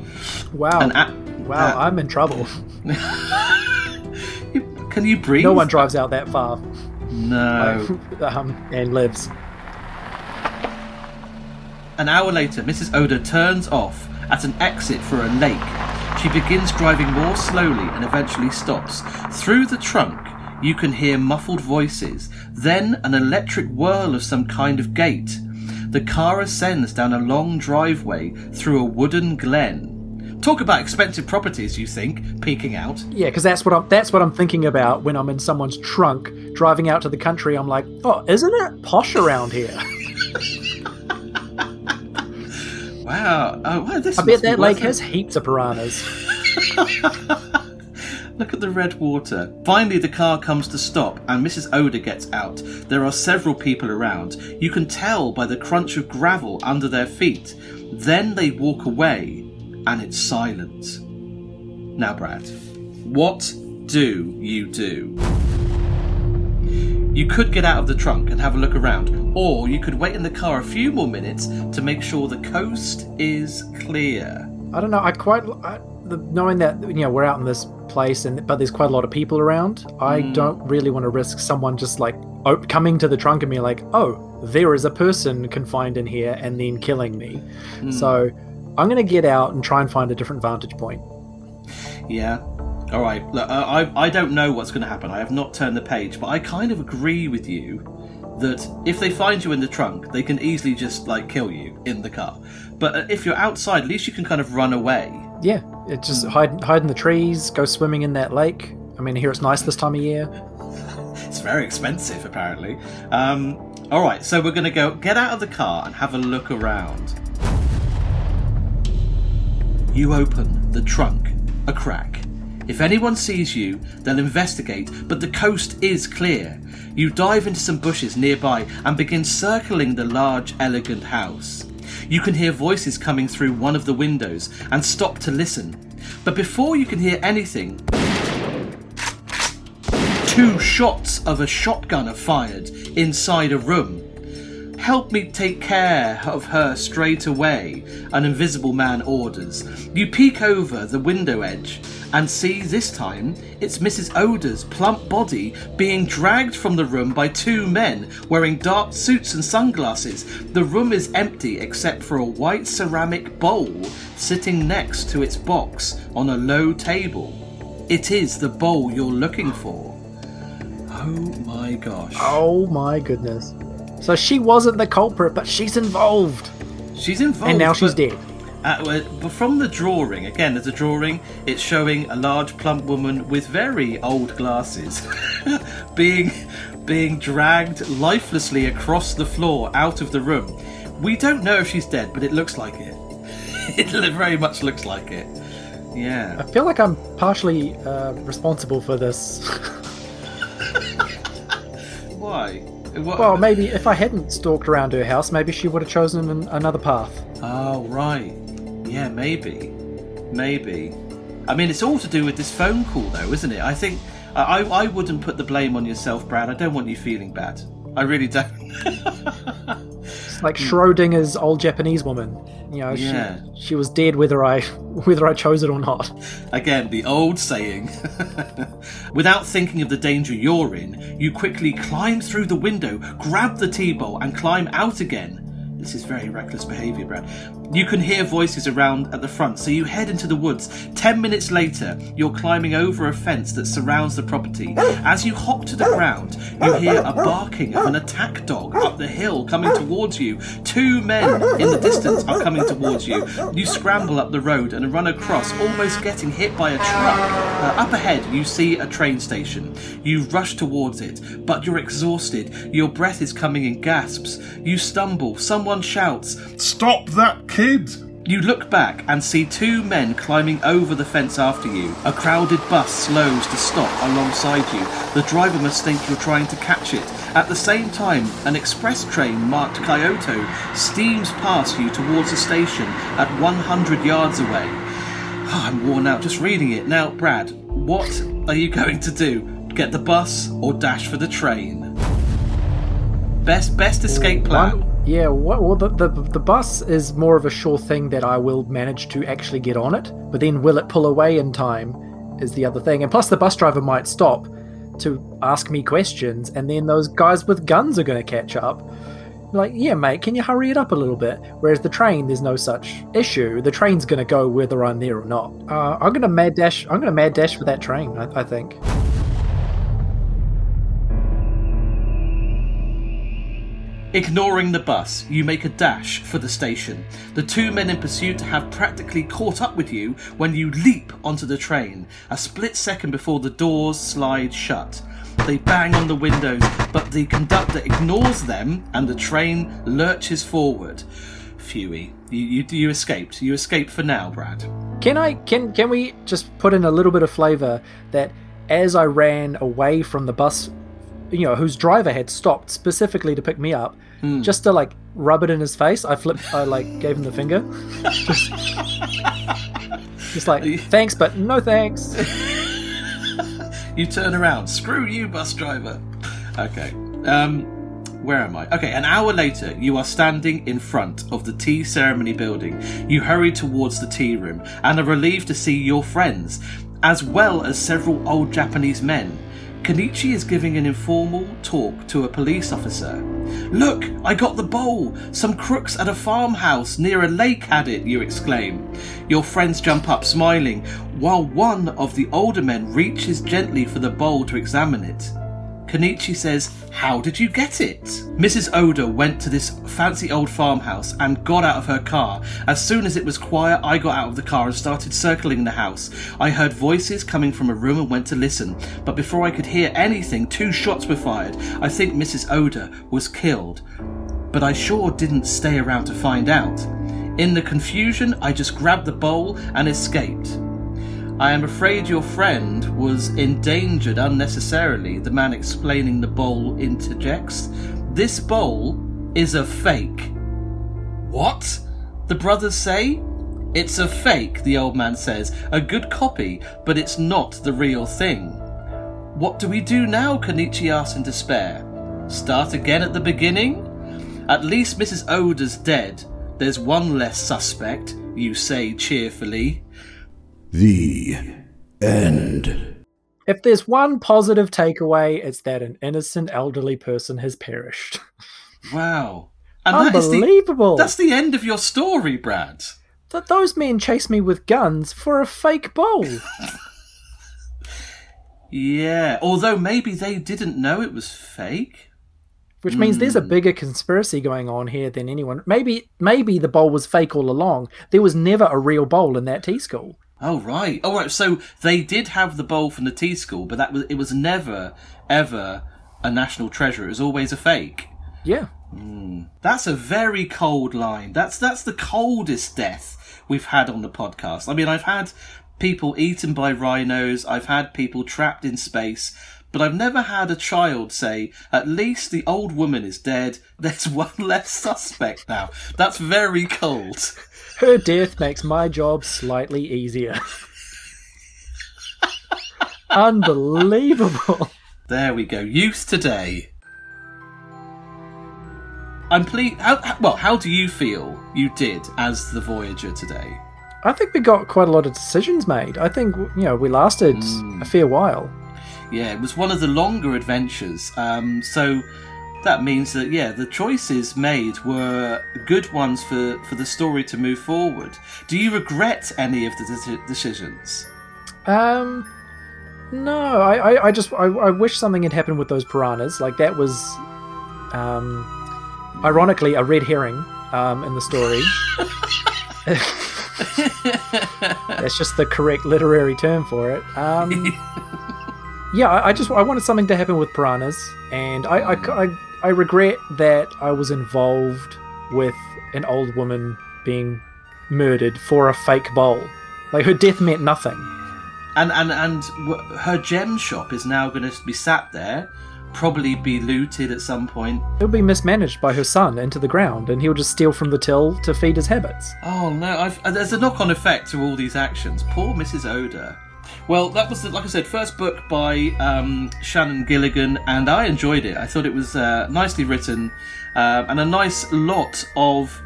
Wow. A- wow, uh, I'm in trouble. Can you breathe? No one drives out that far No. um, and lives. An hour later, Mrs. Oda turns off at an exit for a lake. She begins driving more slowly and eventually stops. Through the trunk, you can hear muffled voices, then an electric whirl of some kind of gate. The car ascends down a long driveway through a wooden glen. Talk about expensive properties, you think, peeking out. Yeah, because that's what I'm that's what I'm thinking about when I'm in someone's trunk driving out to the country. I'm like, oh, isn't it posh around here? Wow. Oh, wow this I bet be that lake has heaps of piranhas. Look at the red water. Finally, the car comes to stop and Mrs. Oda gets out. There are several people around. You can tell by the crunch of gravel under their feet. Then they walk away and it's silent. Now, Brad, what do you do? You could get out of the trunk and have a look around, or you could wait in the car a few more minutes to make sure the coast is clear. I don't know. I quite I, the, knowing that you know we're out in this place, and but there's quite a lot of people around. I hmm. don't really want to risk someone just like op- coming to the trunk and being like, "Oh, there is a person confined in here," and then killing me. Hmm. So I'm going to get out and try and find a different vantage point. Yeah. All right. Look, I, I I don't know what's going to happen. I have not turned the page, but I kind of agree with you that if they find you in the trunk, they can easily just like kill you in the car. But uh, if you're outside, at least you can kind of run away. Yeah, it just hide hide in the trees, go swimming in that lake. I mean, here it's nice this time of year. It's very expensive, apparently. Um, all right, so we're going to go get out of the car and have a look around. You open the trunk a crack. If anyone sees you, they'll investigate, but the coast is clear. You dive into some bushes nearby and begin circling the large, elegant house. You can hear voices coming through one of the windows and stop to listen. But before you can hear anything, two shots of a shotgun are fired inside a room. Help me take care of her straight away, an invisible man orders. You peek over the window edge and see this time it's Mrs. Oda's plump body being dragged from the room by two men wearing dark suits and sunglasses. The room is empty except for a white ceramic bowl sitting next to its box on a low table. It is the bowl you're looking for. Oh my gosh. Oh my goodness! So she wasn't the culprit, but she's involved, She's involved. and now she's dead. Uh, but from the drawing, again, there's a drawing. It's showing a large, plump woman with very old glasses, being being dragged lifelessly across the floor out of the room. We don't know if she's dead, but it looks like it. it very much looks like it. Yeah. I feel like I'm partially uh, responsible for this. Why? What? well, maybe if I hadn't stalked around her house, maybe she would have chosen an, another path. Oh, right. Yeah, maybe. Maybe. I mean, it's all to do with this phone call, though, isn't it? I think. I, I wouldn't put the blame on yourself, Brad. I don't want you feeling bad. I really don't. It's like Schrodinger's old Japanese woman. You know. Yeah. she she was dead whether I whether I chose it or not. Again, the old saying. Without thinking of the danger you're in, you quickly climb through the window, grab the tea bowl, and climb out again. This is very reckless behaviour, Brad. You can hear voices around at the front, so you head into the woods. Ten minutes later, you're climbing over a fence that surrounds the property. As you hop to the ground, you hear a barking of an attack dog up the hill coming towards you. Two men in the distance are coming towards you. You scramble up the road and run across, almost getting hit by a truck. Uh, up ahead, you see a train station. You rush towards it, but you're exhausted. Your breath is coming in gasps. You stumble. Someone shouts, Stop that kid! you look back and see two men climbing over the fence after you. A crowded bus slows to stop alongside you. The driver must think you're trying to catch it. At the same time, an express train marked Kyoto steams past you towards a station at 100 yards away. Oh, I'm worn out just reading it. Now, Brad, what are you going to do? Get the bus or dash for the train? Best best escape plan. Yeah, well, the, the the bus is more of a sure thing that I will manage to actually get on it, but then will it pull away in time is the other thing. And plus, the bus driver might stop to ask me questions, and then those guys with guns are going to catch up. Like, yeah, mate, can you hurry it up a little bit? Whereas the train, there's no such issue. The train's going to go whether I'm there or not. Uh, I'm going to mad dash. I'm going to mad dash for that train. I, I think. Ignoring the bus, you make a dash for the station. The two men in pursuit have practically caught up with you when you leap onto the train, a split second before the doors slide shut. They bang on the windows, but the conductor ignores them and the train lurches forward. Phewy. You, you, you escaped. You escaped for now, Brad. Can I can can we just put in a little bit of flavor that as I ran away from the bus you know, whose driver had stopped specifically to pick me up, just to like rub it in his face. I flipped, I like gave him the finger. just, just like thanks, but no thanks. You turn around. Screw you, bus driver. Okay. Um, where am I? Okay, an hour later, you are standing in front of the tea ceremony building. You hurry towards the tea room and are relieved to see your friends, as well as several old Japanese men. Kenichi is giving an informal talk to a police officer. Look, I got the bowl! Some crooks at a farmhouse near a lake had it, you exclaim. Your friends jump up smiling, while one of the older men reaches gently for the bowl to examine it. Kenichi says, How did you get it? Mrs. Oda went to this fancy old farmhouse and got out of her car. As soon as it was quiet, I got out of the car and started circling the house. I heard voices coming from a room and went to listen, but before I could hear anything, two shots were fired. I think Mrs. Oda was killed, but I sure didn't stay around to find out. In the confusion, I just grabbed the bowl and escaped. I am afraid your friend was endangered unnecessarily, the man explaining the bowl interjects. This bowl is a fake. What? The brothers say? It's a fake, the old man says. A good copy, but it's not the real thing. What do we do now? Kenichi asks in despair. Start again at the beginning? At least Mrs. Oda's dead. There's one less suspect, you say cheerfully. The end. If there's one positive takeaway, it's that an innocent elderly person has perished. Wow. And that is the, Unbelievable. that's the end of your story, Brad. That those men chased me with guns for a fake bowl. Yeah, although maybe they didn't know it was fake. Which means there's a Hmm. bigger conspiracy going on here than anyone. Maybe maybe the bowl was fake all along. There was never a real bowl in that tea school. Oh right. Oh right. So they did have the bowl from the tea school, but that was it was never ever a national treasure. It was always a fake. Yeah. Hmm. That's a very cold line. That's that's the coldest death we've had on the podcast. I mean, I've had people eaten by rhinos. I've had people trapped in space. But I've never had a child say, at least the old woman is dead. There's one less suspect now. That's very cold. Her death makes my job slightly easier. Unbelievable. There we go. Use today. I'm pleased. How, how- well, how do you feel you did as the Voyager today? I think we got quite a lot of decisions made. I think you know we lasted Hmm. a fair while. Yeah, it was one of the longer adventures. Um, so that means that yeah, the choices made were good ones for for the story to move forward. Do you regret any of the deci- decisions? Um, no, I, I, I just I, I wish something had happened with those piranhas. Like that was, um, ironically a red herring um, in the story. That's just the correct literary term for it. Um, yeah, I, I just I wanted something to happen with piranhas, and I, I, I, I regret that I was involved with an old woman being murdered for a fake bowl. Like her death meant nothing. And and and her gem shop is now going to be sat there, probably be looted at some point. It'll be mismanaged by her son into the ground, and he'll just steal from the till to feed his habits. Oh no! I've, uh, there's a knock-on effect to all these actions. Poor Mrs. Oda. Well, that was like I said, first book by um, Shannon Gilligan, and I enjoyed it. I thought it was uh, nicely written um, and a nice lot of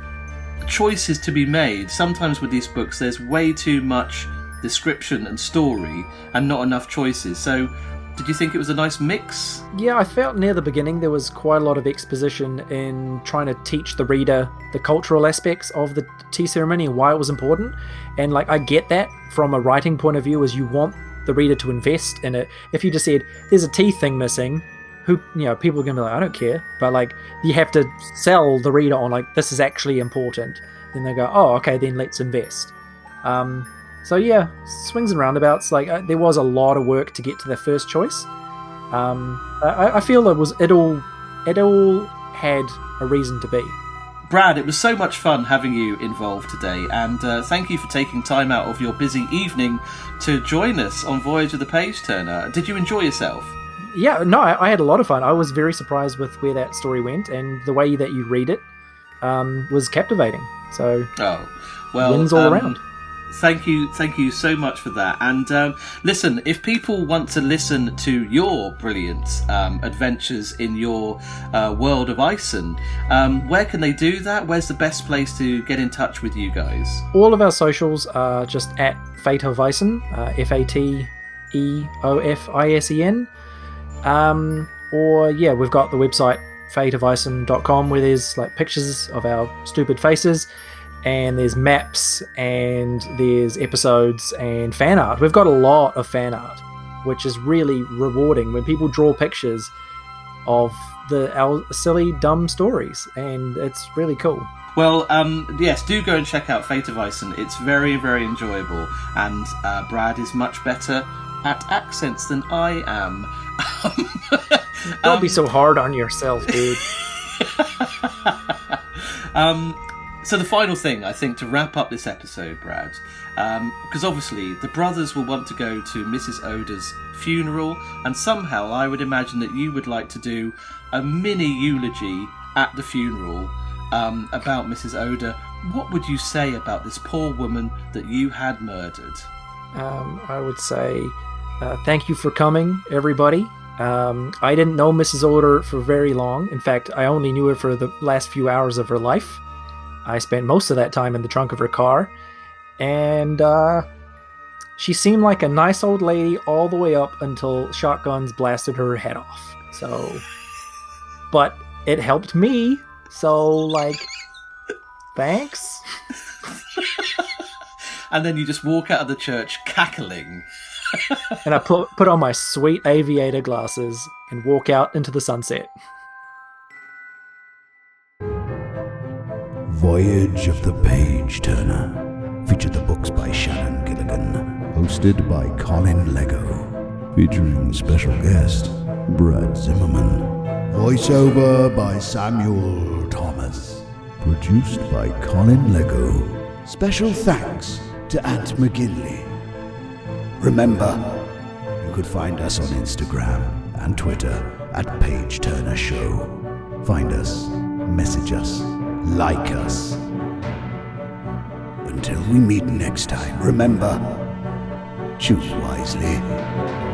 choices to be made. Sometimes with these books, there's way too much description and story, and not enough choices. So, did you think it was a nice mix? Yeah, I felt near the beginning there was quite a lot of exposition in trying to teach the reader the cultural aspects of the tea ceremony and why it was important. And like, I get that from a writing point of view, as you want the reader to invest in it. If you just said, "There's a tea thing missing," who you know, people are gonna be like, "I don't care," but like, you have to sell the reader on like, "This is actually important." Then they go, "Oh, okay, then let's invest." Um, so yeah, swings and roundabouts. Like uh, there was a lot of work to get to the first choice. Um, I, I feel it was it all it all had a reason to be. Brad, it was so much fun having you involved today, and uh, thank you for taking time out of your busy evening to join us on Voyage of the Page Turner. Did you enjoy yourself? yeah, no, I, I had a lot of fun. I was very surprised with where that story went, and the way that you read it um, was captivating. So Oh, well, wins all um, around. Thank you, thank you so much for that. And um, listen, if people want to listen to your brilliant um, adventures in your uh, world of Eisen, um, where can they do that? Where's the best place to get in touch with you guys? All of our socials are just at Fate of Eisen, uh, F A T E O F I S E N. Um, or, yeah, we've got the website fateofeisen.com where there's like pictures of our stupid faces, and there's maps, and there's episodes and fan art. We've got a lot of fan art, which is really rewarding when people draw pictures of the our silly, dumb stories, and it's really cool. Well, um, yes, do go and check out Fate of Eisen. It's very, very enjoyable, and uh, Brad is much better at accents than I am. Don't be so hard on yourself, dude. Um, so the final thing, I think, to wrap up this episode, Brad, because obviously the brothers will want to go to Mrs. Oda's funeral, and somehow I would imagine that you would like to do a mini eulogy at the funeral um, about Mrs. Oda. What would you say about this poor woman that you had murdered? um, I would say uh, thank you for coming, everybody. Um, I didn't know Mrs. Oda for very long. In fact, I only knew her for the last few hours of her life. I spent most of that time in the trunk of her car, and uh, she seemed like a nice old lady all the way up until shotguns blasted her head off. So, but it helped me. So, like, thanks. And then you just walk out of the church cackling. and I put put on my sweet aviator glasses and walk out into the sunset. Voyage of the Page Turner featured the books by Shannon Gilligan, hosted by Colin Lego, featuring special guest Brad Zimmerman, voiceover by Samuel Thomas, produced by Colin Lego. Special thanks to Ant McGinley. Remember, you could find us on Instagram and Twitter at Page Turner Show. Find us, message us, like us. Until we meet next time, remember, choose wisely.